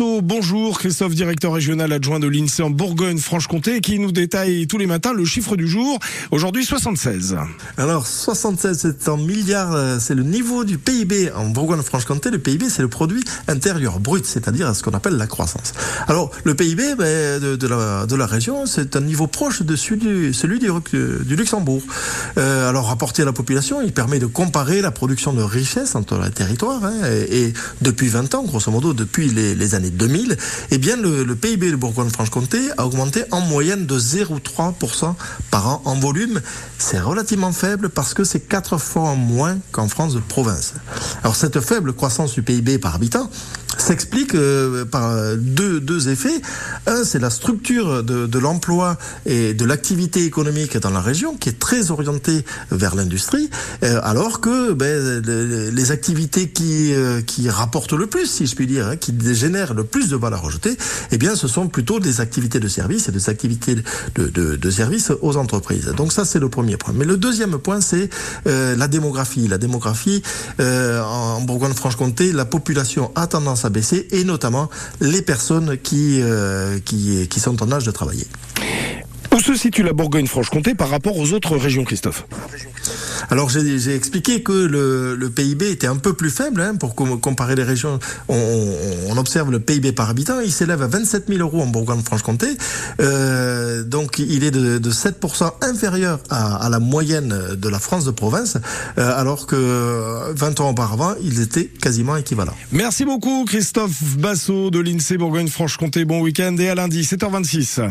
Bonjour, Christophe, directeur régional adjoint de l'INSEE en Bourgogne-Franche-Comté, qui nous détaille tous les matins le chiffre du jour. Aujourd'hui, 76. Alors, 76, c'est en milliards, euh, c'est le niveau du PIB en Bourgogne-Franche-Comté. Le PIB, c'est le produit intérieur brut, c'est-à-dire ce qu'on appelle la croissance. Alors, le PIB ben, de, la, région, c'est un niveau proche de celui, du, du Luxembourg. Euh, alors, rapporté à la population, il permet de comparer la production de richesse entre les territoires. Hein, et, depuis 20 ans, grosso modo, depuis les années 2000, eh bien le, le PIB de Bourgogne-Franche-Comté a augmenté en moyenne de 0,3% par an en volume. C'est relativement faible parce que c'est quatre fois moins qu'en France de province. Alors cette faible croissance du PIB par habitant s'explique euh, par deux, deux effets. Un, c'est la structure de, de l'emploi et de l'activité économique dans la région qui est très orientée vers l'industrie, euh, alors que ben, les activités qui, euh, qui rapportent le plus, si je puis dire, hein, qui génèrent le plus de valeur ajoutée, eh bien, ce sont plutôt des activités de service et des activités de, de, de service aux entreprises. Donc ça, c'est le premier point. Mais le deuxième point, c'est euh, la démographie. La démographie, euh, en Bourgogne-Franche-Comté, la population a tendance à baisser et notamment les personnes qui, euh, qui, qui sont en âge de travailler. Où se situe la Bourgogne-Franche-Comté par rapport aux autres régions, Christophe alors j'ai expliqué que le, le, PIB était un peu plus faible hein, pour comparer les régions. On, on, observe le PIB par habitant, il s'élève à 27 000 euros en Bourgogne-Franche-Comté, euh, donc il est de, de 7% inférieur à, à, la moyenne de la France de province, euh, alors que 20 ans auparavant, ils étaient quasiment équivalents. Merci beaucoup Christophe Bassot de l'INSEE Bourgogne-Franche-Comté. Bon week-end et à lundi 7h26.